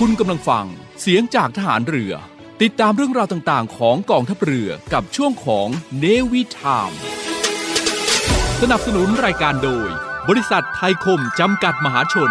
คุณกำลังฟังเสียงจากทหารเรือ ติดตามเรื่องราวต่างๆ ของกองทัพเรือกับช่วงของเนวิทามสนับสนุนรายการโดย บริษัทไทยคมจำกัดมหาชน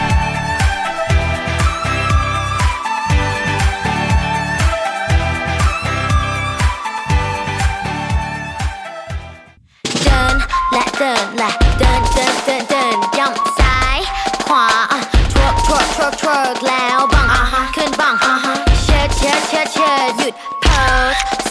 ดินและเดินเดินเดินเดินย่ำซ้ายขวาทวกทวกทวกทวกแล้วบังอะฮะขึ้นบังฮ่าฮ่าเชิดเชิดเชิดเชิดหยุดโพส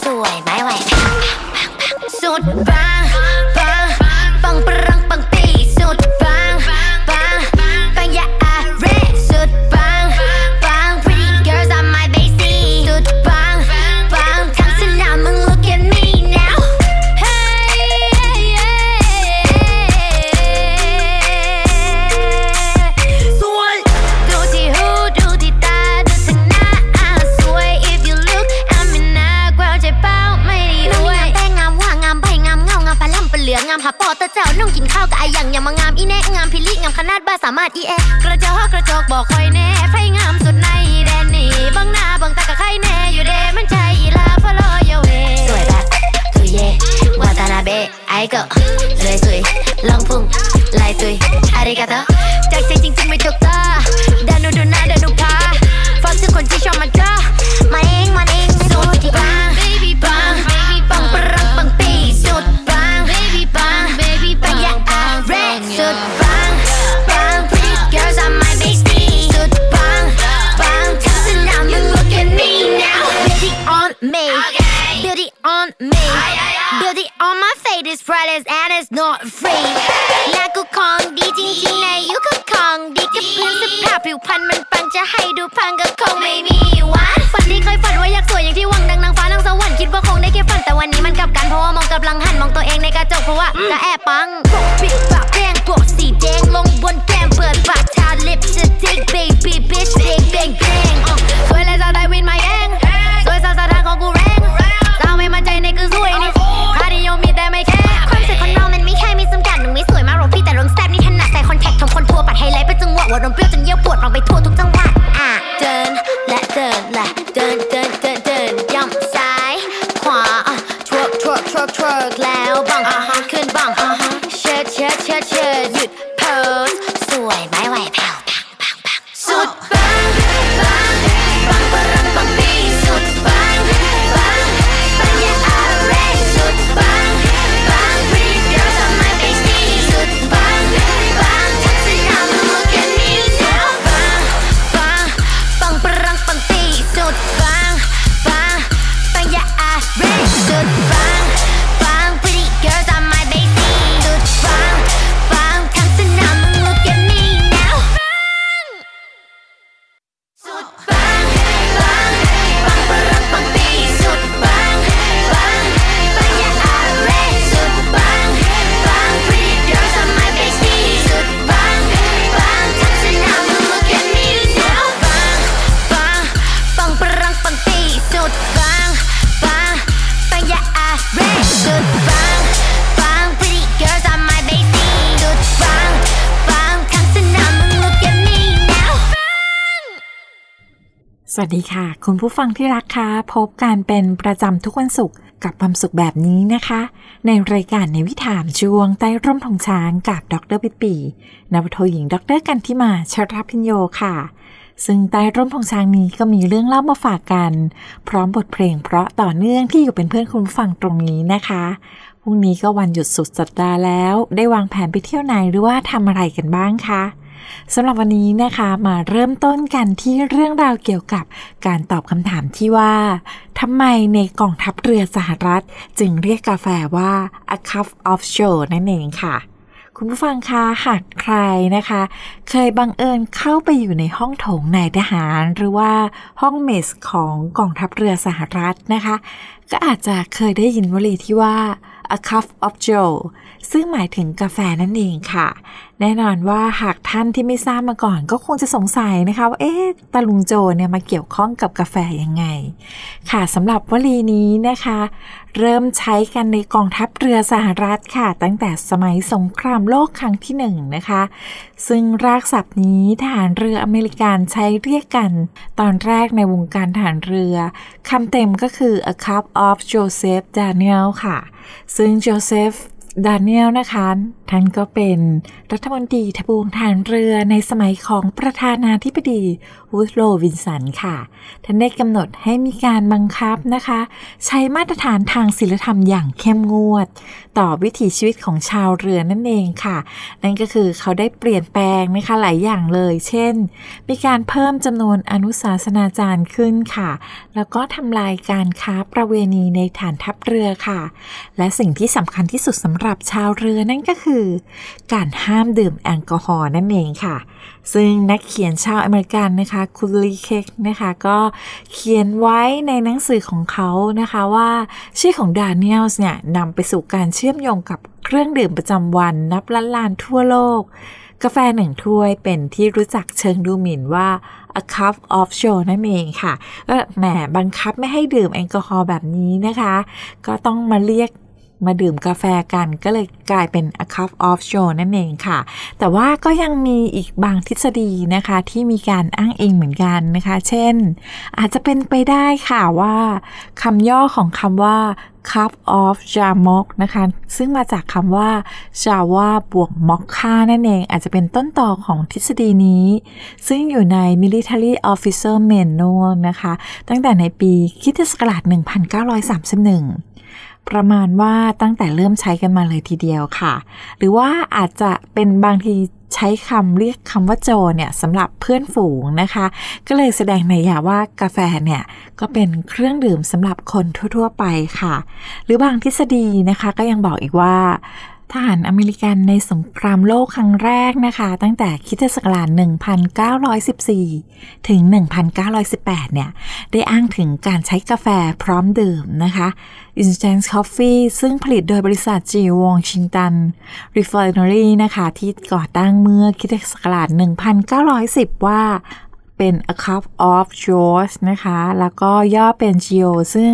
เพราะว่ามองกำลังหันมองตัวเองในกระจกเพราะว่าจะแอบปังปกปิดปากแดงปกสีแดงลงบนแก้มเปิดปากทาลิปสติก baby bitch bang bang bang คุณผู้ฟังที่รักคะพบกันเป็นประจำทุกวันศุกร์กับความสุขแบบนี้นะคะ ในรายการในวิถามช่วงใต้ร่มทองช้างกับดรปิปีนวโทหญิงดรกันทิมาชรพิญโยค่ะ ซึ่งใต้ร่มทองช้างนี้ก็มีเรื่องเล่ามาฝากกัน พร้อมบทเพลงเพราะต่อเนื่องที่อยู่เป็นเพื่อนคุณฟังตรงนี้นะคะพรุ่งนี้ก็วันหยุดสุดสัปดาห์แล้ว ได้วางแผนไปเที่ยวไหนหรือว่าทำอะไรกันบ้างคะ สำหรับวันนี้นะคะมาเริ่มต้นกันที่เรื่องราวเกี่ยวกับการตอบคำถามที่ว่าทำไมในกองทัพเรือสหรัฐ จึงเรียกกาแฟว่า a cup of joe นั่นเองค่ะคุณผู้ฟังคะหากใครนะคะ เคยบังเอิญเข้าไปอยู่ในห้องโถงนายทหาร หรือว่าห้องเมสของกองทัพเรือสหรัฐนะคะ ก็อาจจะเคยได้ยินวลีที่ว่า a cup of joe ซึ่งหมายถึงกาแฟนั่นเองค่ะ แน่นอนว่าหากท่านที่ไม่ทราบมาก่อน ก็คงจะสงสัยนะคะว่าเอ๊ะตาลุงโจเนี่ยมาเกี่ยวข้องกับกาแฟยังไง ค่ะสำหรับวลีนี้นะคะเริ่มใช้กันในกองทัพเรือสหรัฐค่ะ ตั้งแต่สมัยสงครามโลกครั้งที่หนึ่งนะคะ ซึ่งรากศัพท์นี้ทหารเรืออเมริกันใช้เรียกกัน ตอนแรกในวงการทหารเรือคำเต็มก็คือ a cup of Joseph Daniel ค่ะ ซึ่งโจเซฟดานิเอลนะคะ ท่านก็เป็นรัฐมนตรีทบวงทางเรือในสมัยของประธานาธิบดี วูดโรว์ วิลสันค่ะ ท่านได้กำหนดให้มีการบังคับนะคะ ใช้มาตรฐานทางศีลธรรมอย่างเข้มงวด ต่อวิถีชีวิตของชาวเรือนั่นเองค่ะ นั่นก็คือเขาได้เปลี่ยนแปลงนะคะหลายอย่างเลย เช่น มีการเพิ่มจำนวนอนุสาสนาจารย์ขึ้นค่ะ แล้วก็ทำลายการค้าประเวณีในฐานทัพเรือค่ะ และสิ่งที่สำคัญที่สุดสำหรับชาวเรือนั่นก็คือ การห้ามดื่มแอลกอฮอล์นั่นเองค่ะซึ่งนักเขียนชาวอเมริกันนะคะคุณลีเคกนะคะก็เขียนไว้ในหนังสือของเขานะคะว่าชื่อของดานิเอลส์เนี่ยนำไปสู่การเชื่อมโยงกับเครื่องดื่มประจำวันนับล้านล้านทั่วโลก กาแฟหนึ่งถ้วยเป็นที่รู้จักเชิงดูหมิ่นว่า a cup of joe นั่นเองค่ะก็แหมบังคับไม่ให้ดื่มแอลกอฮอล์แบบนี้นะคะ ก็ต้องมาเรียก มาดื่มกาแฟกันก็เลยกลายเป็น a cup of joe นั่นเองค่ะ แต่ว่าก็ยังมีอีกบางทฤษฎีนะคะ ที่มีการอ้างอิงเหมือนกันนะคะ เช่น อาจจะเป็นไปได้ค่ะว่าคำย่อของคำว่า cup of jamok นะคะ ซึ่งมาจากคำว่า java บวก mokka นั่นเอง อาจจะเป็นต้นต่อของทฤษฎีนี้ ซึ่งอยู่ใน military officer manual นะคะ ตั้งแต่ในปีคิตศักราช1931 ประมาณว่าตั้งแต่เริ่มใช้กันมาเลยทีเดียวค่ะ หรือว่าอาจจะเป็นบางทีใช้คำเรียกคำว่าโจเนี่ยสำหรับเพื่อนฝูงนะคะ ก็เลยแสดงในยาว่ากาแฟเนี่ยก็เป็นเครื่องดื่มสำหรับคนทั่ว ๆ ไปค่ะ หรือบางทฤษฎีนะคะก็ยังบอกอีกว่า ทหารอเมริกันในสงครามโลกครั้งแรกนะคะ ตั้งแต่คริสตศักราช1914 ถึง 1918 เนี่ย ได้อ้างถึงการใช้กาแฟพร้อมดื่มนะคะ Instant Coffee ซึ่งผลิตโดยบริษัท G. Washington Refinery นะคะ ที่ก่อตั้งเมื่อคริสตศักราช1910 ว่า เป็น a cup of joe นะคะ แล้วก็ย่อเป็น geo ซึ่ง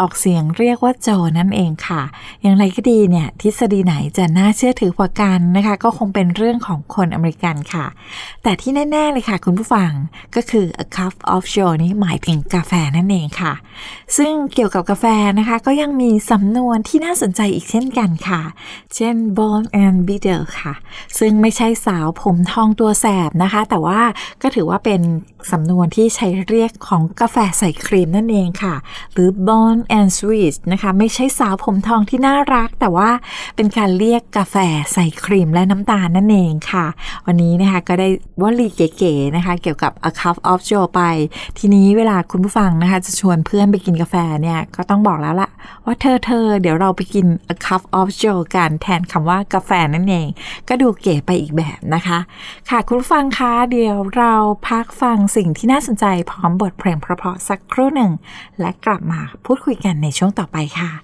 ออกเสียงเรียกว่าโจนั่นเองค่ะ อย่างไรก็ดีเนี่ยทฤษฎีไหนจะน่าเชื่อถือกว่ากันนะคะ ก็คงเป็นเรื่องของคนอเมริกันค่ะ แต่ที่แน่ ๆ เลยค่ะ คุณผู้ฟังก็คือ a cup of joe นี้หมายถึงกาแฟนั่นเองค่ะ ซึ่งเกี่ยวกับกาแฟนะคะ ก็ยังมีสำนวนที่น่าสนใจอีกเช่นกันค่ะ เช่น born and bitter ค่ะ ซึ่งไม่ใช่สาวผมทองตัวแสบนะคะ แต่ว่าก็ถือว่าเป็นสำนวนที่ใช้เรียกของกาแฟใส่ครีมนั่นเองค่ะ หรือ born and sweet นะคะ ไม่ใช่สาวผมทองที่น่ารัก แต่ว่าเป็นการเรียกกาแฟใส่ครีมและน้ำตาลนั่นเองค่ะ วันนี้นะคะก็ได้วลีเก๋ๆนะคะ เกี่ยวกับ a cup of joe ไป ทีนี้เวลาคุณผู้ฟังนะคะจะชวนเพื่อนไปกินกาแฟเนี่ย ก็ต้องบอกแล้วละว่าเธอเธอเดี๋ยวเราไปกิน a cup of joe กันแทนคำว่ากาแฟนั่นเอง ก็ดูเก๋ไปอีกแบบนะคะ ค่ะคุณผู้ฟังคะเดี๋ยวเราพักฟัังสิ่งที่น่าสนใจพร้อมบทเพลงเพราะๆสักครู่หนึ่ง และกลับมาพูดคุยกันในช่วงต่อไปค่ะ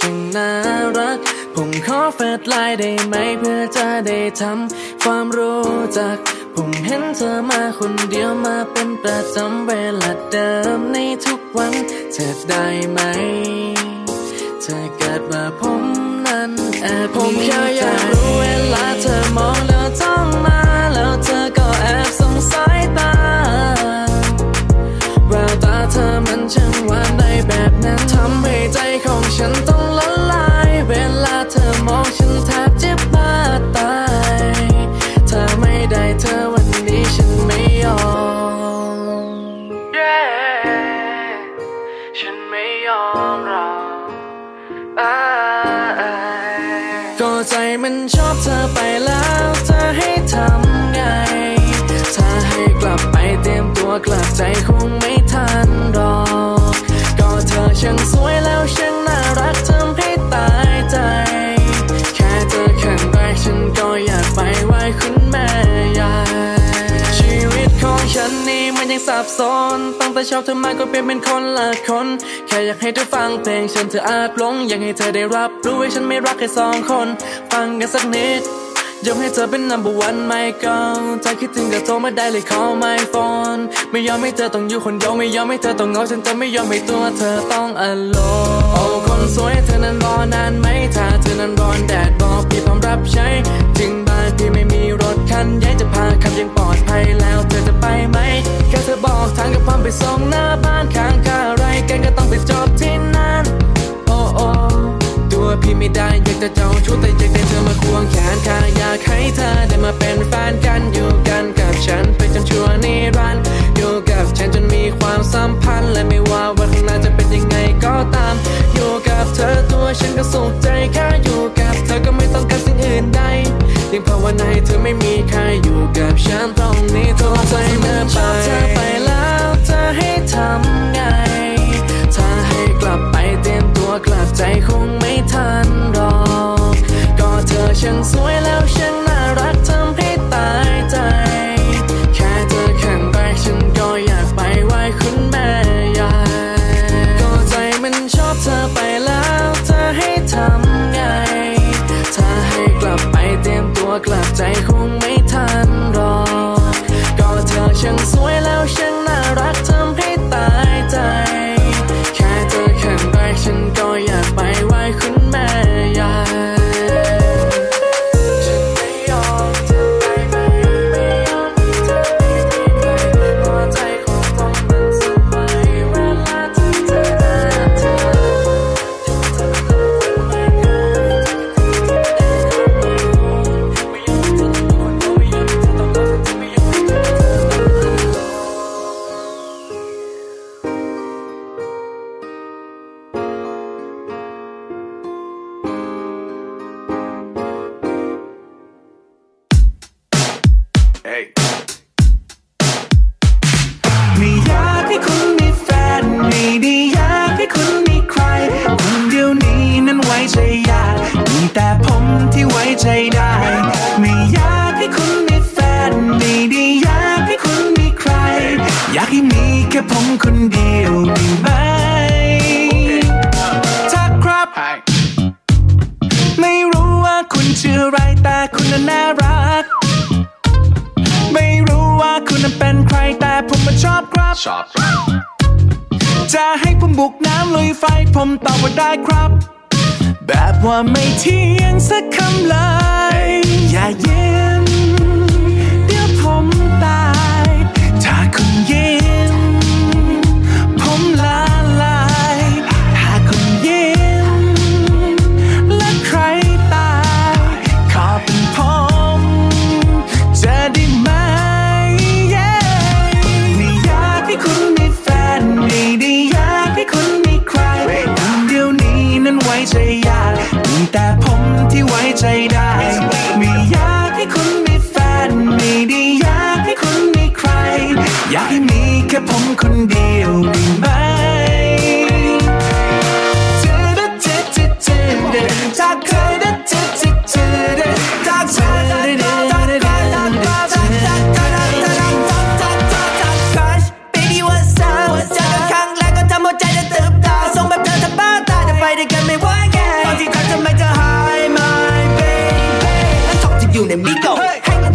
ช่างน่ารัก ผมขอเฟดไลน์ได้ไหมเพื่อจะได้ทำความรู้จัก ผมเห็นเธอมาคนเดียวมาเป็นประจำเวลาเดิมในทุกวัน เธอได้ไหม เธอเกิดมาผมนั้นแอบผมแค่อยากรู้ ชอบเธอไปแล้วจะให้ทำไง ถ้าให้กลับไปเตรียมตัวกลับใจคงไม่ แต่ชอบเธอมาก็เปลี่ยนเป็นคนละคน แค่อยากให้เธอฟังเพลงฉันเธออาจหลง อยากให้เธอได้รับรู้ว่าฉันไม่รักแค่สองคน ฟังกันสักนิดยกให้เธอเป็น number one ไม่ก็ถ้าคิดถึงก็โทรมาได้เลย call my phone ไม่ยอมให้เธอต้องอยู่คนเดียวไม่ยอมให้เธอต้องเงาฉันจะไม่ยอมให้ตัวเธอต้อง alone โอ้คนสวยเธอนั้นรอนานไหมถ้าเธอนั้นร้อนแดดบอกพี่พร้อมรับใช้ ถึงบ้านพี่ไม่มีรถคันใหญ่จะพาขับยังปลอดภัยแล้วเธอจะไปไหม บอกทางกับพร้อมไปส่งหน้าบ้านข้างค่าไรกันก็ต้องไปจบที่นั่นโอ้โอ้ตัวพี่ไม่ได้อยากจะเจ้าชู้แต่อยากได้เธอมาควงแขนข้าอยากให้เธอได้มาเป็นแฟนกันอยู่กันกับฉันไปจนชั่วนิรันดร์อยู่กับฉันจนมีความสัมพันธ์และไม่ว่าวันข้างหน้าจะเป็นยังไงก็ตาม อยู่กับเธอตัวฉันก็สุขใจแค่อยู่กับเธอก็ไม่ต้องการสิ่งอื่นใด ยังภาวนาให้เธอไม่มีใครอยู่กับฉันตรงนี้โทรใจเมื่อไปเธอไปแล้วจะให้ทำไง ถ้าให้กลับไปเตรียมตัวกลับใจคงไม่ทันหรอก ก็เธอช่างสวยแล้วช่าง ตัว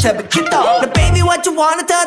said, but you thought, now baby, what you wanna tell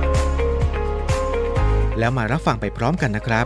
แล้วมารับฟังไปพร้อมกันนะครับ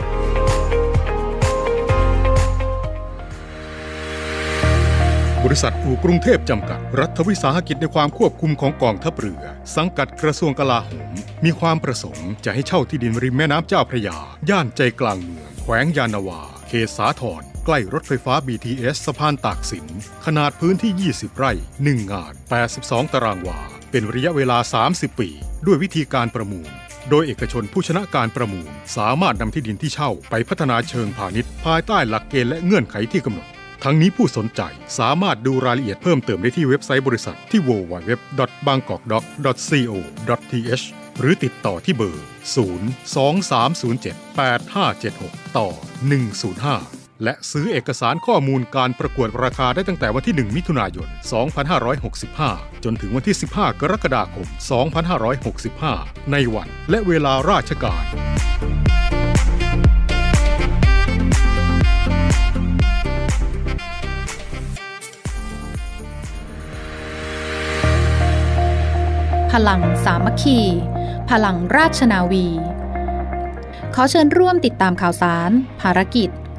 บริษัทอู่กรุงเทพจำกัด รัฐวิสาหกิจในความควบคุมของกองทัพเรือ สังกัดกระทรวงกลาโหม มีความประสงค์จะให้เช่าที่ดินริมแม่น้ำเจ้าพระยา ย่านใจกลางเมือง แขวงยานาวา เขตสาทรใกล้รถไฟฟ้า BTS สะพานตากสิน ขนาดพื้นที่ 20 ไร่ 1 งาน 82 ตารางวา เป็นระยะเวลา 30 ปี ด้วยวิธีการประมูล โดยเอกชนผู้ชนะการประมูล สามารถนำที่ดินที่เช่าไปพัฒนาเชิงพาณิชย์ ภายใต้หลักเกณฑ์และเงื่อนไขที่กำหนด ทั้งนี้ผู้สนใจสามารถดูรายละเอียดเพิ่มเติมได้ที่เว็บไซต์บริษัทที่ www.bangkokdoc.co.th หรือติดต่อที่เบอร์ 023078576 ต่อ 105 และซื้อเอกสารข้อมูลการประกวดราคาได้ตั้งแต่วันที่ 1 มิถุนายน 2565 จนถึงวันที่ 15 กรกฎาคม 2565 ในวันและเวลาราชการ พลังสามัคคี พลังราชนาวี ขอเชิญร่วมติดตามข่าวสาร ภารกิจ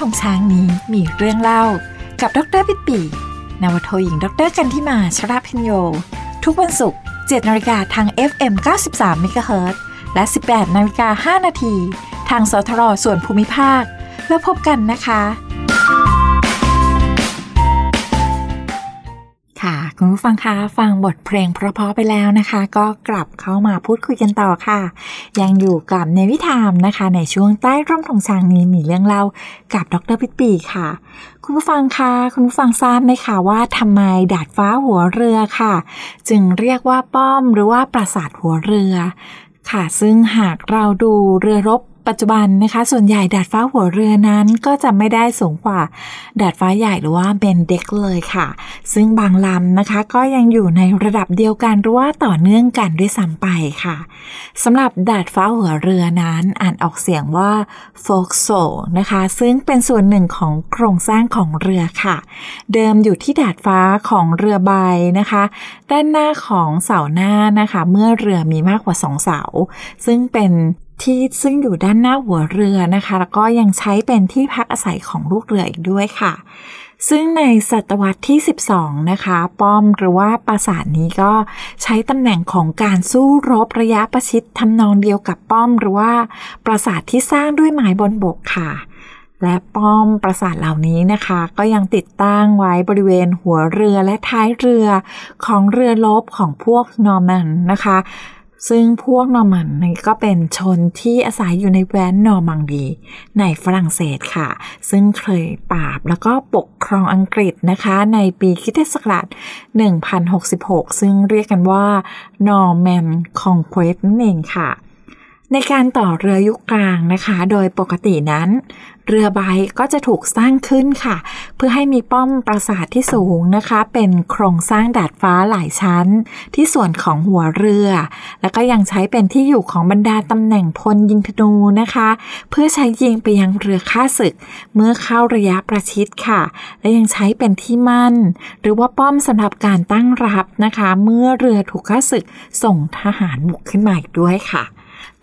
ใต้ร่มธงช้างนี้มีเรื่องเล่ากับดรปิปี นาวโทหญิงดรกันทิมาชราพิญโย ทุกวันศุกร์7นาฬิกาทาง FM 93 MHz และ 18นาฬิกา5นาทีทางสทรส่วนภูมิภาค แล้วพบกันนะคะ ค่ะ คุณผู้ฟังคะฟังบทเพลงเพราะๆไปแล้วนะคะ ก็กลับเข้ามาพูดคุยกันต่อค่ะ ยังอยู่กับในวิธามนะคะ ในช่วงใต้ร่มธงชางนี้มีเรื่องเล่ากับดรพิตปีค่ะ คุณผู้ฟังคะคุณผู้ฟังทราบไหมคะว่าทำไมดาดฟ้าหัวเรือค่ะ จึงเรียกว่าป้อมหรือว่าปราสาทหัวเรือค่ะ ซึ่งหากเราดูเรือรบ ปัจจุบันนะคะ ส่วนใหญ่ดาดฟ้าหัวเรือนั้นก็จะไม่ได้สูงกว่าดาดฟ้าใหญ่หรือว่าเบนเด็กเลยค่ะ ซึ่งบางลำนะคะ ก็ยังอยู่ในระดับเดียวกันหรือว่าต่อเนื่องกันด้วยซ้ำไปค่ะสำหรับดาดฟ้าหัวเรือนั้นอ่านออกเสียงว่าโฟกโซนะคะ ซึ่งเป็นส่วนหนึ่งของโครงสร้างของเรือค่ะ เดิมอยู่ที่ดาดฟ้าของเรือใบนะคะ ด้านหน้าของเสาหน้านะคะ เมื่อเรือมีมากกว่าสองเสา ซึ่งเป็น ที่ซึ่งอยู่ด้านหน้าหัวเรือนะคะ แล้วก็ยังใช้เป็นที่พักอาศัยของลูกเรืออีกด้วยค่ะ ซึ่งในศตวรรษที่ 12 นะคะ ป้อมหรือว่าปราสาทนี้ก็ใช้ตำแหน่งของการสู้รบระยะประชิดทำนองเดียวกับป้อมหรือว่าปราสาทที่สร้างด้วยไม้บนบกค่ะและป้อมปราสาทเหล่านี้นะคะ ก็ยังติดตั้งไว้บริเวณหัวเรือและท้ายเรือของเรือรบของพวกนอร์แมนนะคะ ซึ่งพวกนอร์แมนนี่ก็เป็นชนที่อาศัยอยู่ในแคว้นนอร์มังดี ในฝรั่งเศสค่ะ ซึ่งเคยปราบแล้วก็ปกครองอังกฤษนะคะ ในปีคริสต์ศักราช1066 ซึ่งเรียกกันว่า Norman Conquest นั่นเองค่ะ ในการต่อเรือยุคกลางนะคะ โดยปกตินั้น เรือใบก็จะถูกสร้างขึ้นค่ะ เพื่อให้มีป้อมปราสาทที่สูงนะคะ เป็นโครงสร้างดาดฟ้าหลายชั้น ที่ส่วนของหัวเรือ แล้วก็ยังใช้เป็นที่อยู่ของบรรดาตำแหน่งพลยิงธนูนะคะ เพื่อใช้ยิงไปยังเรือฆ่าศึก เมื่อเข้าระยะประชิดค่ะ และยังใช้เป็นที่มั่น หรือว่าป้อมสำหรับการตั้งรับนะคะ เมื่อเรือถูกฆ่าศึกส่งทหารบุกขึ้นมาอีกด้วยค่ะ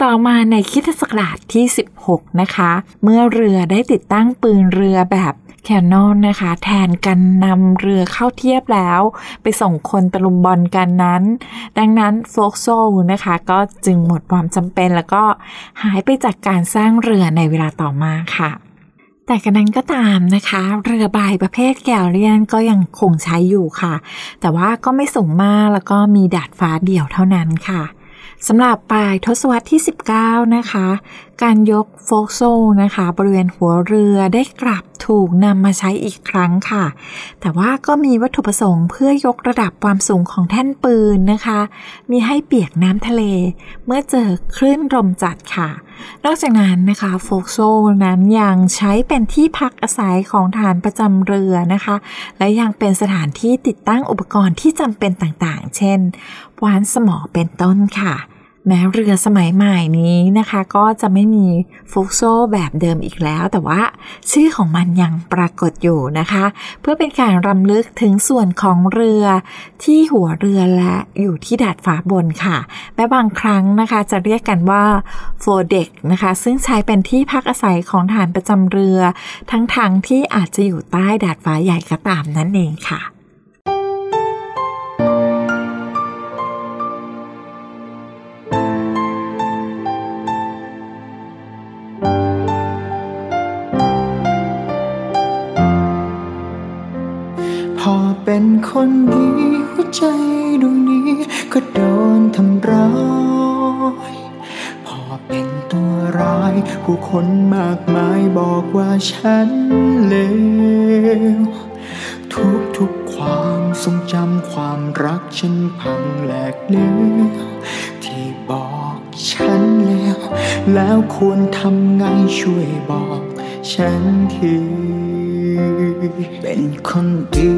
ต่อมาในคริดศักราชที่ 16 นะคะ เมื่อเรือได้ติดตั้งปืนเรือแบบแคนนอนนะคะ แทนกันนำเรือเข้าเทียบแล้ว ไปส่งคนตะลุมบอลกันนั้น ดังนั้นโฟกโซนะคะ ก็จึงหมดความจำเป็นแล้วก็หายไปจากการสร้างเรือในเวลาต่อมาค่ะแต่กันนั้นก็ตามนะคะ เรือใบประเภทแกลเลียนก็ยังคงใช้อยู่ค่ะ แต่ว่าก็ไม่สูงมากแล้วก็มีดาดฟ้าเดี่ยวเท่านั้นค่ะ สำหรับปลายทศวรรษที่ 19 นะคะ การยกโฟกโซนะคะ บริเวณหัวเรือได้กลับถูกนำมาใช้อีกครั้งค่ะ แต่ว่าก็มีวัตถุประสงค์เพื่อยกระดับความสูงของแท่นปืนนะคะ มีให้เปียกน้ำทะเล เมื่อเจอคลื่นลมจัดค่ะ นอกจากนั้นนะคะโฟกโซนั้นยังใช้เป็นที่พักอาศัยของฐานประจำเรือนะคะ และยังเป็นสถานที่ติดตั้งอุปกรณ์ที่จำเป็นต่างๆ เช่นวานสมอเป็นต้นค่ะ แม้เรือสมัยใหม่นี้นะคะ ก็จะไม่มีฟุกโซแบบเดิมอีกแล้ว แต่ว่าชื่อของมันยังปรากฏอยู่นะคะ เพื่อเป็นการรำลึกถึงส่วนของเรือที่หัวเรือและอยู่ที่ดาดฟ้าบนค่ะ แม้บางครั้งนะคะจะเรียกกันว่าโฟเด็กนะคะ ซึ่งใช้เป็นที่พักอาศัยของฐานประจำเรือ ทั้งทางที่อาจจะอยู่ใต้ดาดฟ้าใหญ่ก็ตามนั่นเองค่ะ ใจดวงนี้ก็โดนทำร้ายพอเป็นตัวร้าย ผู้คนมากมายบอกว่าฉันเลวทุกทุกความทรงจำความรักฉันพังแหลกเลวที่บอกฉันแล้ว แล้วควรทำไงช่วยบอกฉันที เป็นคนดี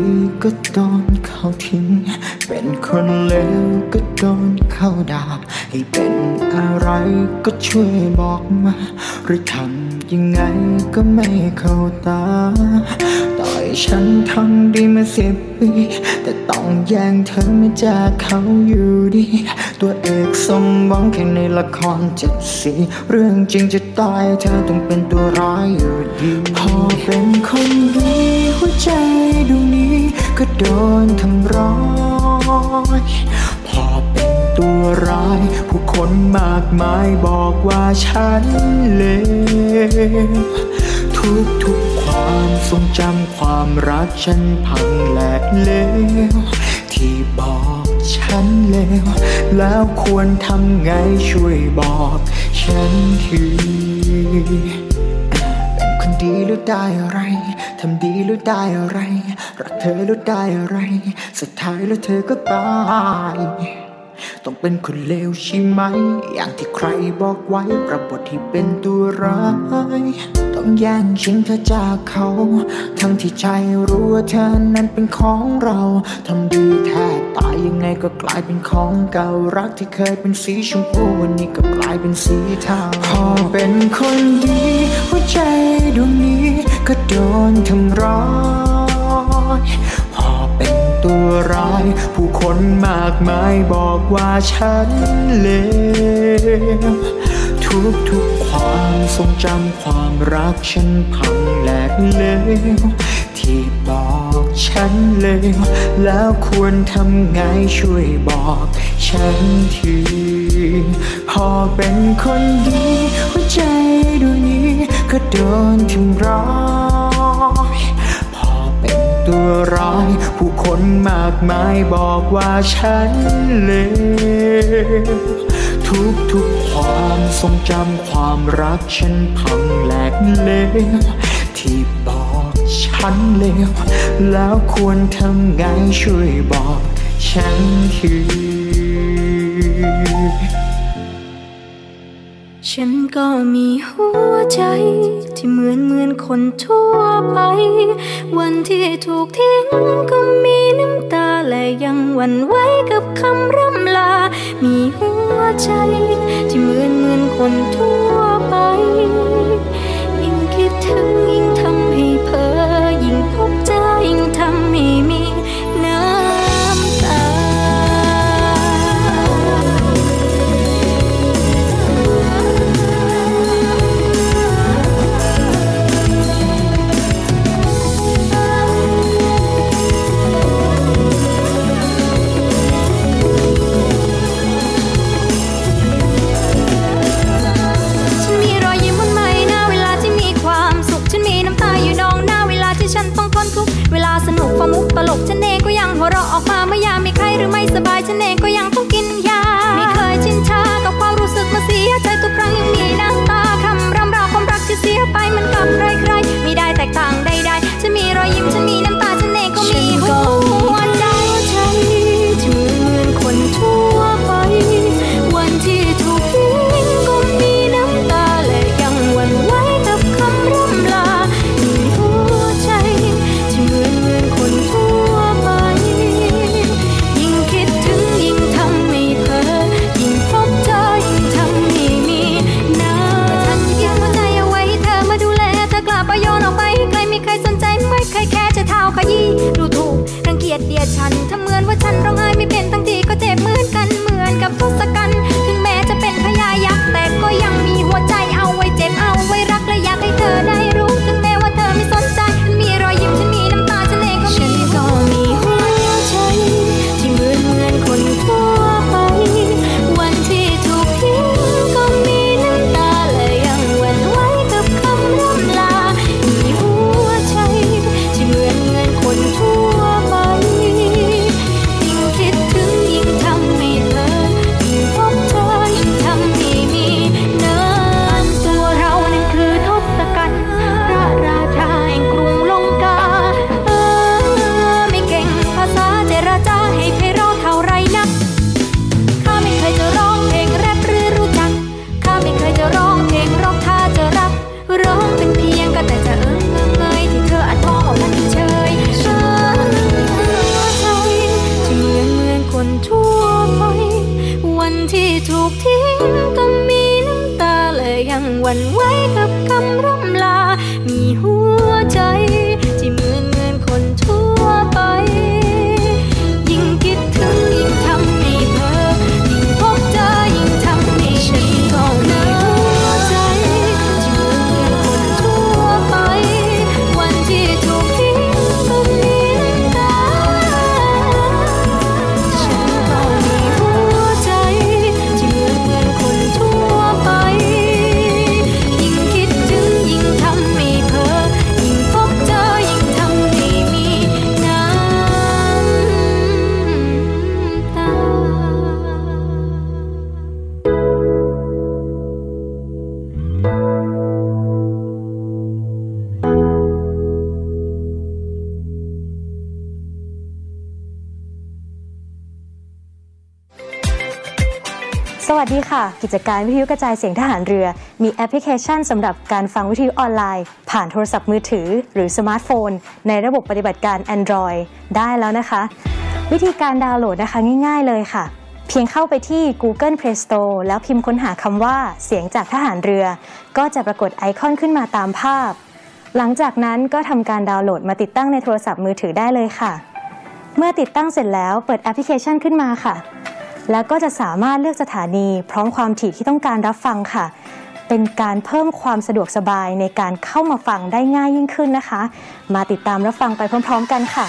ก็โดนเขาทิ้ง เป็นคนเลวก็โดนเขาด่า ให้เป็นอะไรก็ช่วยบอกมา หรือทำยังไงก็ไม่เข้าตา ต่อยฉันทำดีมาสิบปี แต่ต้องแย่งเธอมาจากเขาอยู่ดี ตัวเอกสมหวังแค่ในละครเจ็ดสี เรื่องจริงจะตายเธอต้องเป็นตัวร้ายอยู่ดี พอเป็นคนดีหัวใจดวงนี้ก็โดนทำร้ายพอเป็นตัวร้าย ผู้คนมากมายบอกว่าฉันเลวทุกทุกความทรงจำความรักฉันพังแหลกเลวที่บอกฉันเลวแล้วควรทำไงช่วยบอก ฉันทีเป็นคนดีแล้วได้อะไร ทำดีแล้วได้อะไร รักเธอแล้วได้อะไร สุดท้ายแล้วเธอก็ตาย ต้องเป็นคนเลวใช่ไหม อย่างที่ใครบอกไว้ประบทที่เป็นตัวร้าย ต้องแย่งชิงเธอจากเขา ทั้งที่ใจรู้ว่าเธอนั้นเป็นของเรา ทำดีแทบตายยังไงก็กลายเป็นของเก่ารักที่เคยเป็นสีชมพูวันนี้ก็กลายเป็นสีเทาพอเป็นคนดีหัวใจดวงนี้ ก็โดนทำร้ายพอเป็นตัวร้าย ผู้คนมากมายบอกว่าฉันเลวทุกทุกความทรงจำความรักฉันพังแหลกเลวที่บอกฉันเลวแล้วควรทำไงช่วยบอก ฉันทีพอเป็นคนดีหัวใจดวงนี้ก็โดนทำร้ายพอเป็น ตัวร้าย ผู้คนมากมายบอกว่าฉันเลวทุกทุกความทรงจำความรักฉันพังแหลกเลวที่บอกฉันเลวแล้วควรทำไงช่วยบอกฉันที ฉันก็มีหัวใจที่เหมือนเหมือนคนทั่วไป วันที่ถูกทิ้งก็มีน้ำตาและยังหวั่นไหวกับคำร่ำลา มีหัวใจที่เหมือนเหมือนคนทั่วไป ยิ่งคิดถึงยิ่งทำ ค่ะ กิจการวิทยุกระจายเสียงทหารเรือ มีแอปพลิเคชันสำหรับการฟังวิทยุออนไลน์ ผ่านโทรศัพท์มือถือ หรือสมาร์ทโฟน ในระบบปฏิบัติการ Android ได้แล้วนะคะ วิธีการดาวน์โหลดนะคะง่ายๆเลยค่ะ เพียงเข้าไปที่ Google Play Store แล้วพิมพ์ค้นหาคำว่าเสียงจากทหารเรือ ก็จะปรากฏไอคอนขึ้นมาตามภาพ หลังจากนั้นก็ทำการดาวน์โหลดมาติดตั้งในโทรศัพท์มือถือได้เลยค่ะ เมื่อติดตั้งเสร็จแล้วเปิดแอปพลิเคชันขึ้นมาค่ะ แล้วก็จะสามารถเลือกสถานี พร้อมความถี่ที่ต้องการรับฟังค่ะ เป็นการเพิ่มความสะดวกสบายในการเข้ามาฟังได้ง่ายยิ่งขึ้นนะคะ มาติดตามรับฟังไปพร้อม ๆ กันค่ะ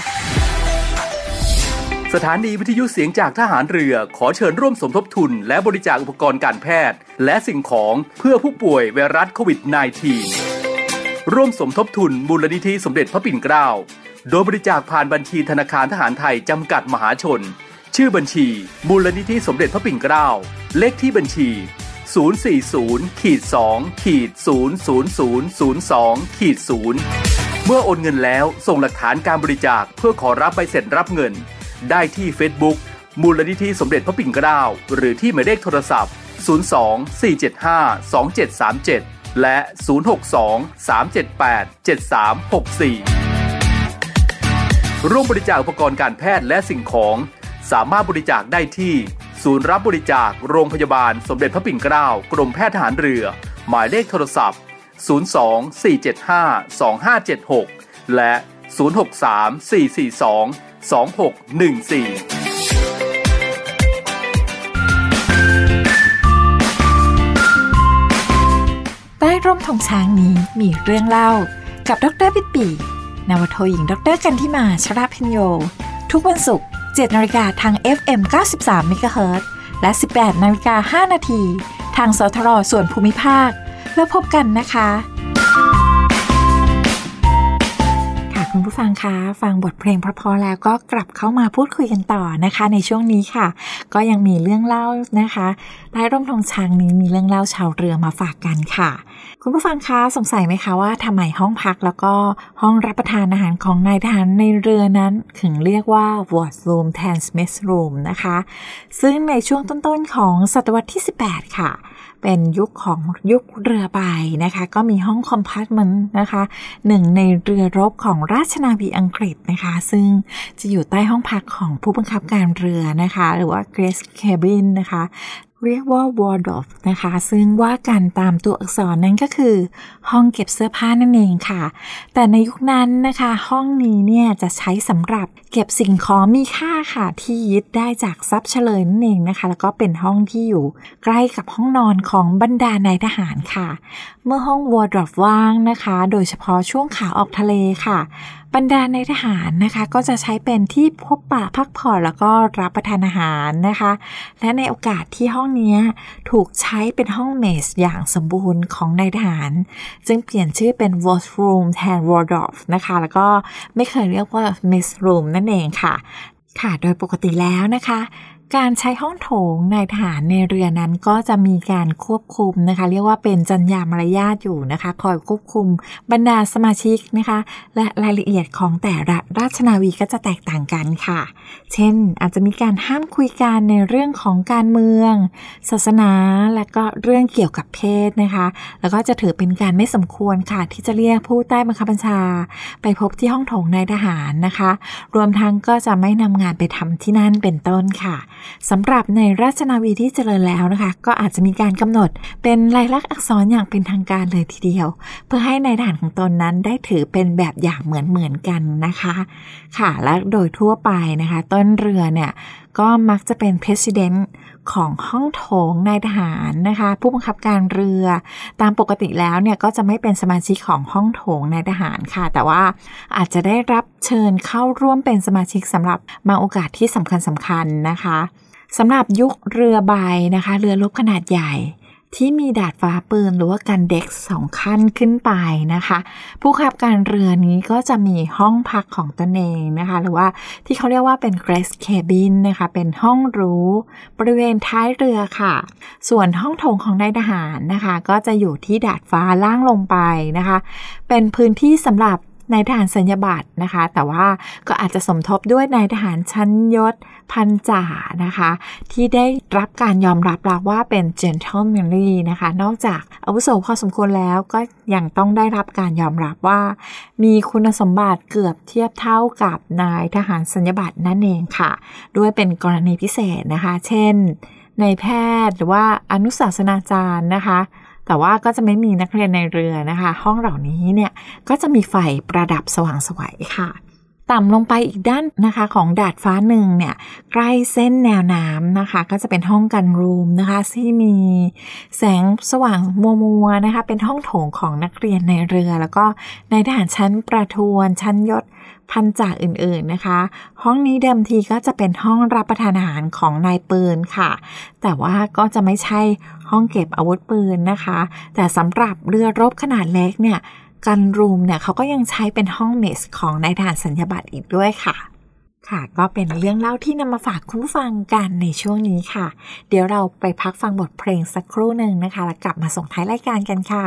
สถานีวิทยุเสียงจากทหารเรือ ขอเชิญร่วมสมทบทุน และบริจาคอุปกรณ์การแพทย์ และสิ่งของเพื่อผู้ป่วยไวรัสโควิด -19 ร่วมสมทบทุนมูลนิธิสมเด็จพระปิ่นเกล้าโดยบริจาคผ่านบัญชีธนาคารทหารไทยจำกัดมหาชน ชื่อบัญชี มูลนิธิสมเด็จพระปิ่นเกล้า เลขที่บัญชี 040ขีด2ขีด00002ขีด0เมื่อโอนเงินแล้วส่งหลักฐานการบริจาคเพื่อขอรับใบเสร็จรับเงิน ได้ที่ Facebook มูลนิธิสมเด็จพระปิ่นเกล้า หรือที่หมายเลขโทรศัพท์ 02 475 2737 และ 062 378 7364 ร่วมบริจาคอุปกรณ์การแพทย์และสิ่งของ สามารถบริจาคได้ที่ ศูนย์รับบริจาคโรงพยาบาลสมเด็จพระปิ่นเกล้ากรมแพทย์ทหารเรือ หมายเลขโทรศัพท์ 02 475 2576 และ 063 442 2614ใต้ร่มธงช้างนี้มีเรื่องเล่ากับดรปิปีนาวโทหญิงดรกันทิมาชราพิญโย ทุกวันศุกร์ 7นาฬิกาทาง FM 93 MHz และ 18นาฬิกา5นาทีทางสทรส่วนภูมิภาค แล้วพบกันนะคะ คุณผู้ฟังคะฟังบทเพลงเพราะๆแล้วก็กลับเข้ามาพูดคุยกันต่อนะคะ ในช่วงนี้ค่ะ ก็ยังมีเรื่องเล่านะคะใต้ร่มธงช้างนี้มีเรื่องเล่าชาวเรือมาฝากกันค่ะ คุณผู้ฟังคะสงสัยไหมคะว่าทำไมห้องพักแล้วก็ห้องรับประทานอาหารของนายทหารในเรือนั้น ถึงเรียกว่า ward room แทน mess room นะคะ ซึ่งในช่วงต้นๆของศตวรรษที่ 18 ค่ะ เป็นยุคของยุคเรือใบนะคะ ก็มีห้องคอมพาร์ตเมนต์นะคะหนึ่งในเรือรบของราชนาวีอังกฤษนะคะ ซึ่งจะอยู่ใต้ห้องพักของผู้บังคับการเรือนะคะ หรือว่า Grace Cabin นะคะ เรียกว่า wardrobe นะคะ ซึ่งว่ากันตามตัวอักษรนั้นก็คือ ห้องเก็บเสื้อผ้านั่นเองค่ะ แต่ในยุคนั้นนะคะ ห้องนี้เนี่ยจะใช้สำหรับเก็บสิ่งของมีค่าค่ะ ที่ยึดได้จากทรัพย์เฉลยนั่นเองนะคะ แล้วก็เป็นห้องที่อยู่ใกล้กับห้องนอนของบรรดานายทหารค่ะ เมื่อห้อง wardrobe ว่างนะคะ โดยเฉพาะช่วงขาออกทะเลค่ะ บรรดาในทหารนะคะก็จะใช้เป็นที่พบปะพักผ่อนแล้วก็รับประทานอาหารนะคะ และในโอกาสที่ห้องนี้ถูกใช้เป็นห้องเมสอย่างสมบูรณ์ของนายทหาร จึงเปลี่ยนชื่อเป็น washroom แทน w a r d o f นะคะ แล้วก็ไม่เคยเรียกว่า mess room นั่นเองค่ะค่ะ โดยปกติแล้วนะคะ การใช้ห้องโถงในายทหารในเรือนั้นก็จะมีการควบคุมนะคะ เรียกว่าเป็นจัญญามารยาทอยู่นะคะ คอยควบคุมบรรดาสมาชิกนะคะ และรายละเอียดของแต่ละราชนาวีก็จะแตกต่างกันค่ะ เช่น อาจจะมีการห้ามคุยกันในเรื่องของการเมือง ศาสนาและก็เรื่องเกี่ยวกับเพศนะคะ แล้วก็จะถือเป็นการไม่สมควรค่ะ ที่จะเรียกผู้ใต้บังคับบัญชา ไปพบที่ห้องโถงในทหารนะคะ รวมทั้งก็จะไม่นำงานไปทำที่นั่นเป็นต้นค่ะสำหรับในราชนาวีที่เจริญแล้วนะคะ ก็อาจจะมีการกำหนดเป็นลายลักษณ์อักษรอย่างเป็นทางการเลยทีเดียว เพื่อให้ในด่านของตนนั้นได้ถือเป็นแบบอย่างเหมือนเหมือนกันนะคะ ค่ะและโดยทั่วไปนะคะ ต้นเรือเนี่ยก็มักจะเป็น president ของห้องโถงนายทหารนะคะ ผู้บังคับการเรือ ตามปกติแล้วเนี่ยก็จะไม่เป็นสมาชิกของห้องโถงนายทหารค่ะ แต่ว่าอาจจะได้รับเชิญเข้าร่วมเป็นสมาชิกสำหรับบางโอกาสที่สำคัญสำคัญนะคะสำหรับยุคเรือใบนะคะ เรือรบขนาดใหญ่ ที่มีดาดฟ้าปืนหรือว่าการเด็กสองขั้นขึ้นไปนะคะ ผู้ขับการเรือนี้ก็จะมีห้องพักของตนเองนะคะ หรือว่าที่เขาเรียกว่าเป็น Grace Cabin นะคะ เป็นห้องรู้บริเวณท้ายเรือค่ะ ส่วนห้องโถงของนายทหารนะคะ ก็จะอยู่ที่ดาดฟ้าล่างลงไปนะคะ เป็นพื้นที่สำหรับ นายทหารสัญญาบัตรนะคะ แต่ว่าก็อาจจะสมทบด้วยนายทหารชั้นยศพันจ่านะคะ ที่ได้รับการยอมรับรว่าเป็น gentlemanly นะคะ นอกจากอาวุโสพอสมควรแล้วก็ยังต้องได้รับการยอมรับว่า มีคุณสมบัติเกือบเทียบเท่ากับนายทหารสัญญาบัตรนั่นเองค่ะ ด้วยเป็นกรณีพิเศษนะคะ เช่นในแพทย์หรือว่าอนุศาสนาจารย์นะคะ แต่ว่าก็จะไม่มีนักเรียนในเรือนะคะ ห้องเหล่านี้เนี่ยก็จะมีไฟประดับสว่างสวยค่ะ ต่ำลงไปอีกด้านนะคะของดาดฟ้าหนึ่งเนี่ยใกล้เส้นแนวน้ำนะคะ ก็จะเป็นห้องกันรูมนะคะที่มีแสงสว่างมัวๆนะคะ เป็นห้องโถงของนักเรียนในเรือ แล้วก็ในทหารชั้นประทวนชั้นยศ พันจากอื่นๆนะคะ ห้องนี้เดิมทีก็จะเป็นห้องรับประทานอาหารของนายปืนค่ะ แต่ว่าก็จะไม่ใช่ห้องเก็บอาวุธปืนนะคะ แต่สำหรับเรือรบขนาดเล็กเนี่ยกันรูมเนี่ยเขาก็ยังใช้เป็นห้องเมสของนายทหารสัญญาบัตรอีกด้วยค่ะค่ะก็เป็นเรื่องเล่าที่นำมาฝากคุณผู้ฟังกันในช่วงนี้ค่ะ เดี๋ยวเราไปพักฟังบทเพลงสักครู่หนึ่งนะคะ แล้วกลับมาส่งท้ายรายการกันค่ะ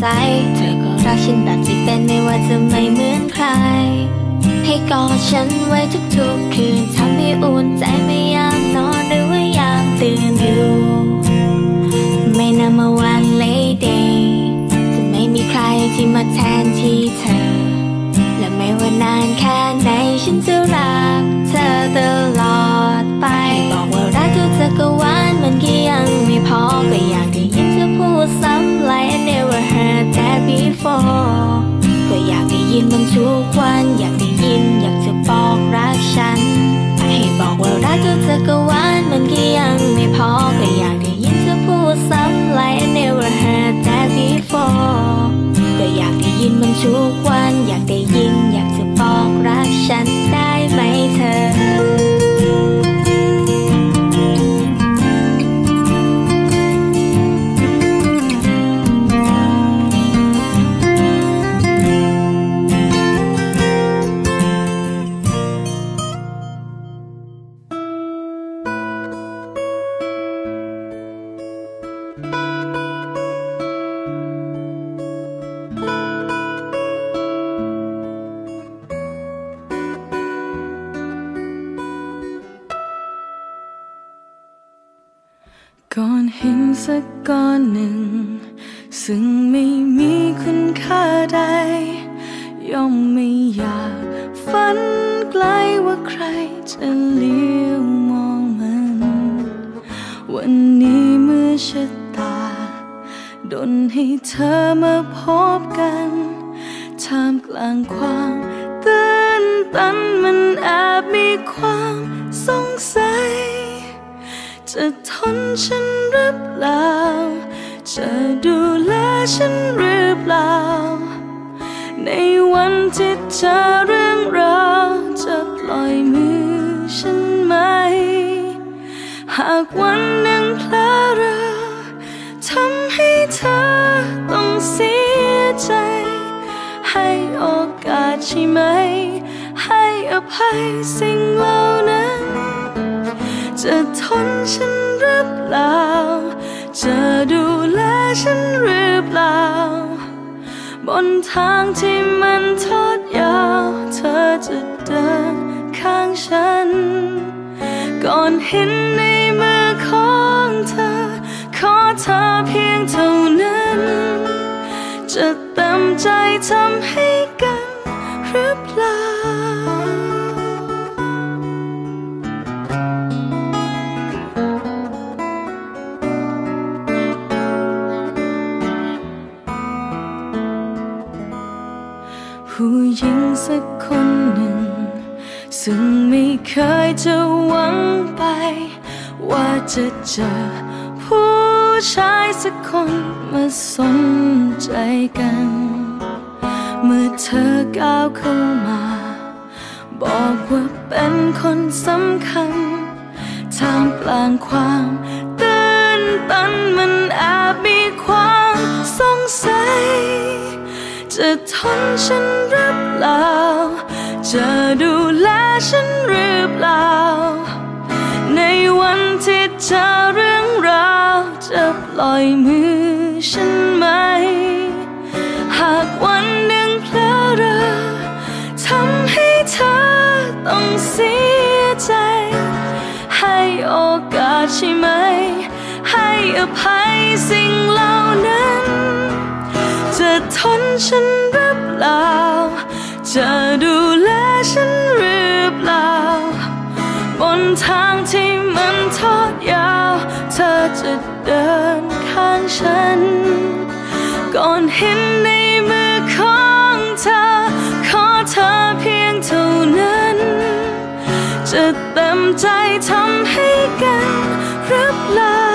ใจ เธอก็รักฉันแบบที่เป็นไม่ว่าจะไม่เหมือนใคร ให้กอดฉันไว้ทุกๆคืนทำให้อุ่นใจไม่ยามนอนหรือว่ายามตื่นอยู่ ไม่นำมาวันเลยเดีจะไม่มีใครที่มาแทนที่เธอ และไม่ว่านานแค่ไหนฉันจะรักเธอตลอดไปบอกว่ารักเธอเธอก็หวานมันก็ยังไม่พอก็อยาก never heard that before ก็อยากได้ยินมันทุกวัน อยากได้ยิน อยากจะบอกรักฉัน ให้บอกว่ารักเธอจะกวานมันก็ยังไม่พอ ก็อยากได้ยินเธอพูดซ้ำ like I never heard that before ก็อยากได้ยินมันทุกวัน หินสักก้อนหนึ่ง ซึ่งไม่มีคุณค่าใด ย่อมไม่อยากฝันไกลว่าใครจะเลี้ยวมองมัน วันนี้เมื่อชะตาดนให้เธอมาพบกันท่ามกลางความตื่นตันมันแอบมีความสงสัย จะทนฉัน ล่า จะดูแลฉันหรือเปล่า ในวันที่เจอเรื่องราวจะปล่อยมือฉันไหม หากวันหนึ่งพลาดเราทำให้เธอต้องเสียใจ ให้โอกาสใช่ไหม ให้อภัยสิ่งเหล่านั้น จะทนฉันหรือเปล่า จะดูแลฉันหรือเปล่า บนทางที่มันทอดยาว เธอจะเดินข้างฉัน ก่อนเห็นในมือของเธอ ขอเธอเพียงเท่านั้น จะเต็มใจทำให้กันหรือเปล่า ซึ่งไม่เคยจะหวังไป ว่าจะเจอผู้ชายสักคนมาสนใจกัน เมื่อเธอก้าวเข้ามา บอกว่าเป็นคนสำคัญทามกลางความตื่นตันมันแอบมีความสงสัย จะทนฉันหรือเปล่า จะดูแลฉันหรือเปล่า ในวันที่เจอเรื่องราวจะปล่อยมือฉันไหม หากวันหนึ่งเพลอเรอทำให้เธอต้องเสียใจ ให้โอกาสใช่ไหม ให้อภัยสิ่งเหล่านั้น จะทนฉันหรือเปล่า จะดูแลฉันหรือเปล่า บนทางที่มันทอดยาว เธอจะเดินข้างฉัน ก่อนเห็นในมือของเธอ ขอเธอเพียงเท่านั้น จะเต็มใจทำให้กันหรือเปล่า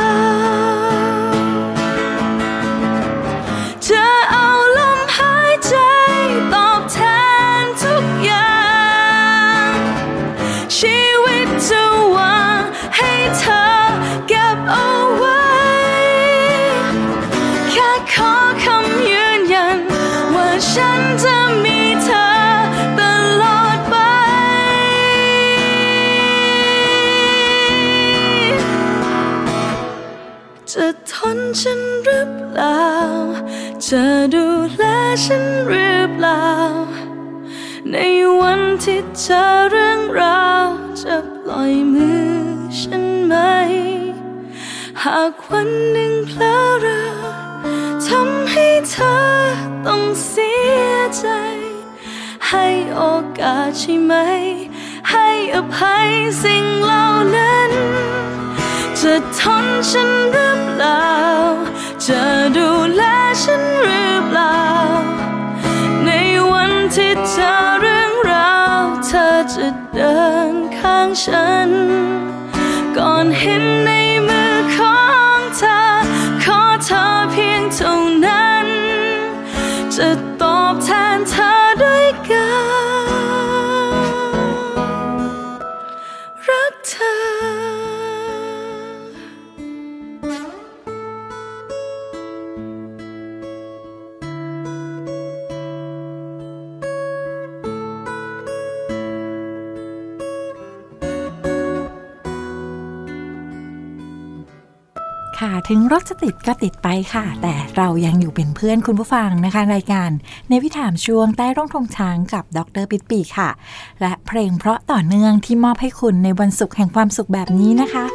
หรือเปล่าจะดูแลฉันหรือเปล่า ในวันที่เจอเรื่องราวจะปล่อยมือฉันไหม หากวันหนึ่งเพลอเรอทำให้เธอต้องเสียใจ ให้โอกาสใช่ไหม ให้อภัยสิ่งเหล่านั้น จะทนฉันหรือเปล่า จะดูแลฉันหรือเปล่า ในวันที่เจอเรื่องราวเธอจะเดินข้างฉัน ก่อนเห็นใน ถึงรถจะติดก็ติดไปค่ะ แต่เรายังอยู่เป็นเพื่อนคุณผู้ฟังนะคะ รายการในวิถามช่วงใต้ร่มธงช้างกับดรปิดปีค่ะ และเพลงเพราะต่อเนื่องที่มอบให้คุณในวันศุกร์แห่งความสุขแบบนี้นะคะ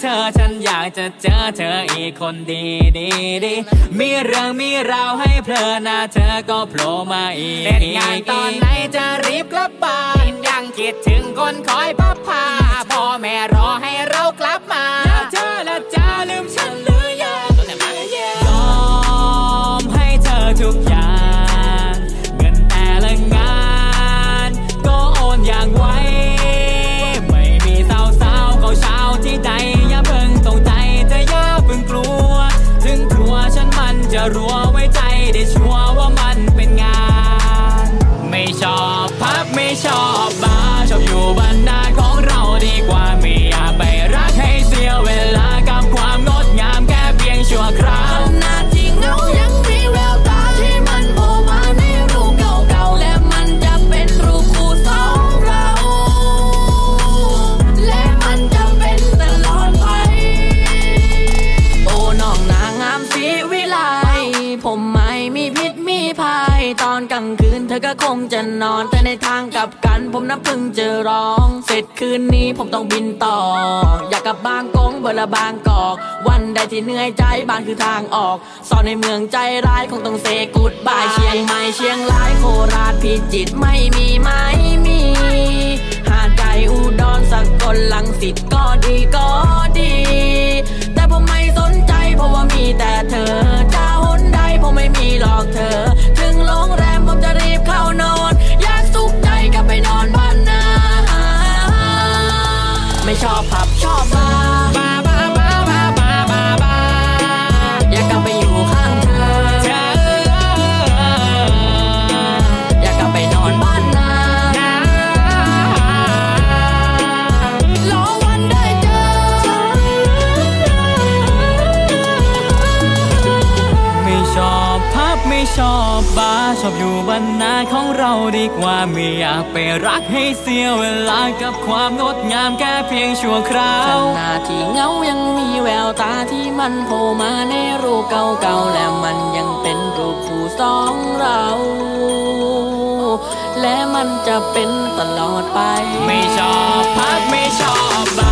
เธอฉันอยากจะเจอเธออีกคนดีดีดีมีเรื่องมีราวให้เพลินนะเธอก็โผล่มาอีกเสร็จงานตอนไหนจะรีบกลับบ้านยังคิดถึงคนคอยพับพาพ่อแม่รอให้เรากลับมา ผมนับพึ่งจะร้อง เสร็จคืนนี้ผมต้องบินต่อ อยากกลับบางกงเบอร์ลบางกอก วันใดที่เหนื่อยใจบานคือทางออกสอนในเมืองใจร้ายคงต้องเซกูดบายเชียงใหม่เชียงรายโคราชพิจิตรไม่มีไม่มี หาดใหญ่อุดรสกลลังสิตก็ดีก็ดี แต่ผมไม่สนใจเพราะว่ามีแต่เธอจะหนใดผมไม่มีหรอกเธอ ถึงโรงแรมผมจะรีบเข้านอน ช盘 ดีกว่าไม่อยากไปรักให้เสียเวลากับความงดงามแค่เพียงชั่วคราวขณะที่เงายังมีแววตาที่มันโผล่มาในรูปเก่าๆและมันยังเป็นรูปคู่สองเรา และมันจะเป็นตลอดไป ไม่ชอบพักไม่ชอบบา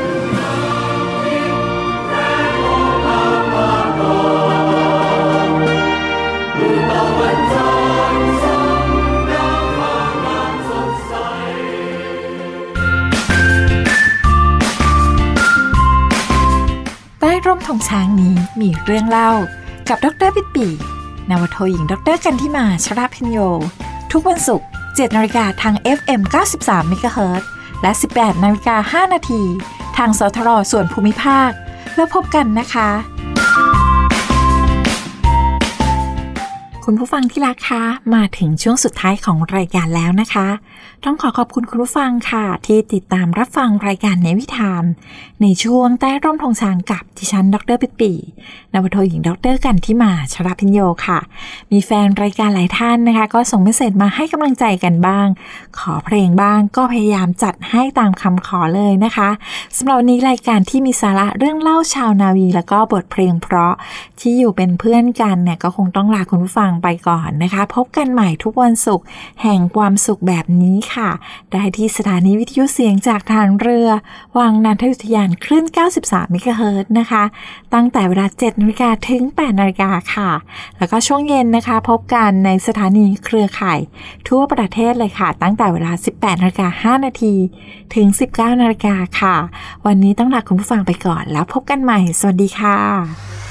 กธงช้างนี้มีเรื่องเล่า กับดรปิดปีนวโทหญิงดรกันทิมาชราพิญโย ทุกวันศุกร์7นาฬิกาทาง FM 93 MHz และ 18นาฬิกา5นาทีทางสทรส่วนภูมิภาค แล้วพบกันนะคะ คุณผู้ฟังที่รักคะมาถึงช่วงสุดท้ายของรายการแล้วนะคะ ต้องขอขอบคุณคุณผู้ฟังค่ะ ที่ติดตามรับฟังรายการในวิถาม ในช่วงใต้ร่มธงชางกับดิฉัน ดรปิดปีนวโทหญิงดรกันที่มาชราพิญโยค่ะ มีแฟนรายการหลายท่านนะคะ ก็ส่งเมสเซจมาให้กำลังใจกันบ้าง ขอเพลงบ้างก็พยายามจัดให้ตามคำขอเลยนะคะสำหรับวันนี้รายการที่มีสาระเรื่องเล่าชาวนาวี แล้วก็บทเพลงเพราะที่อยู่เป็นเพื่อนกันเนี่ยก็คงต้องลาคุณผู้ฟังไปก่อนนะคะ พบกันใหม่ทุกวันศุกร์แห่งความสุขแบบนี้ค่ะได้ที่สถานีวิทยุเสียงจากทางเรือ วังนันทยุทยานคลื่น 93 เมกะเฮิรตซ์นะคะ ตั้งแต่เวลา 7นาฬิกาถึง 8นาฬิกาค่ะ แล้วก็ช่วงเย็นนะคะ พบกันในสถานีเครือข่าย ทั่วประเทศเลยค่ะ ตั้งแต่เวลา 18นาฬิกา5นาทีถึง 19นาฬิกาค่ะ วันนี้ต้องลาคุณผู้ฟังไปก่อนแล้วพบกันใหม่ สวัสดีค่ะ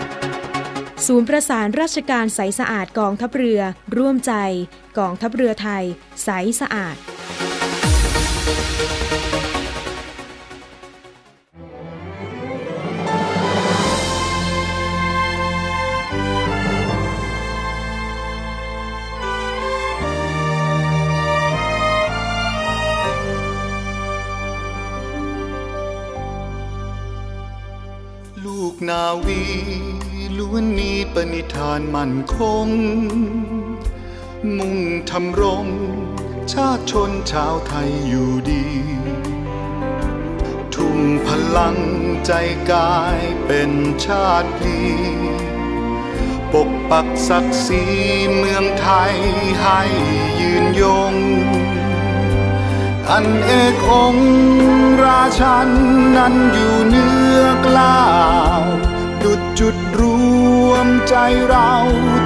ศูนย์ประสานราชการใสสะอาดกองทัพเรือ ร่วมใจ กองทัพเรือไทย ใสสะอาด ลูกนาวี ล้วนมีปณิธานมั่นคง มุ่งทำรง ชาติชนชาวไทยอยู่ดี ทุ่มพลังใจกายเป็นชาติพีปกปักศักดิ์ศรีเมืองไทยให้ยืนยง อันเอกองราชันนั้นอยู่เนื้อกล้าวดุดจุดรวม ใจเรา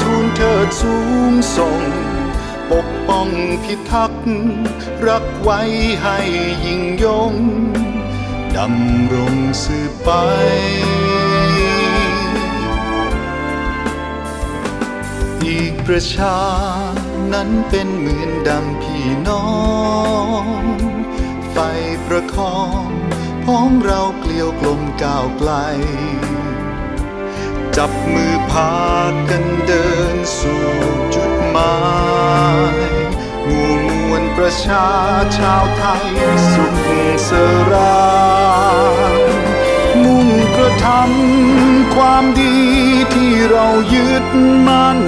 ทูลเถิดสูงส่ง ปกป้องพิทักษ์รักไว้ให้ยิ่งยง ดำรงสืบไป อีกประชานั้นเป็นเหมือนดังพี่น้องไฟประคองพ้องเราเกลียวกลมก้าวไกล จับมือพากันเดินสู่จุดหมายหมู่มวลประชาชาวไทยสุขสรามุ่งกระทำความดีที่เรายึดมั่น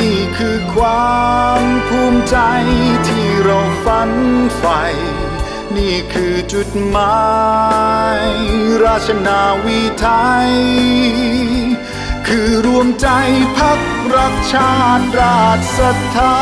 นี่คือความภูมิใจที่เราฝันใฝ่ นี่คือจุดหมาย ราชนาวีไทย คือรวมใจพักรักชาติราชศรัทธา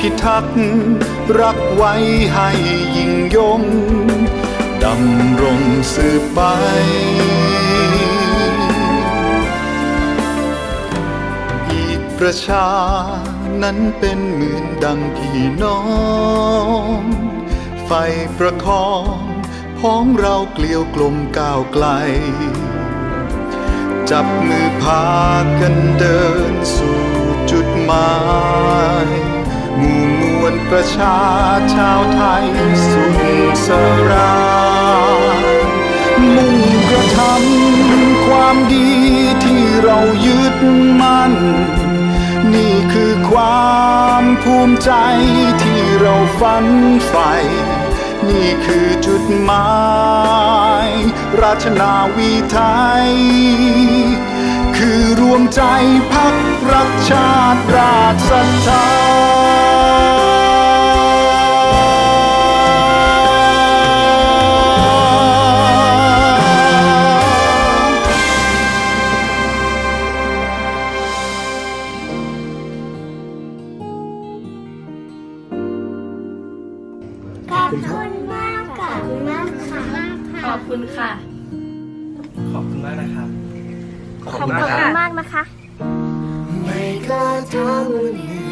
พิทักษ์รักไว้ให้ยิ่งยง ดำรงสืบไป อีกประชานั้นเป็นเหมือนดังพี่น้อง ไฟประคองพ้องเราเกลียวกลมก้าวไกล จับมือพากันเดินสู่จุดหมาย มู่มวลประชาชาวไทยสุขสรามุ่งกระทำความดีที่เรายึดมั่น นี่คือความภูมิใจที่เราฝันใฝ่นี่คือจุดหมาย ราชนาวีไทย คือรวมใจพัก รักชาติราชสัทธา 他问你。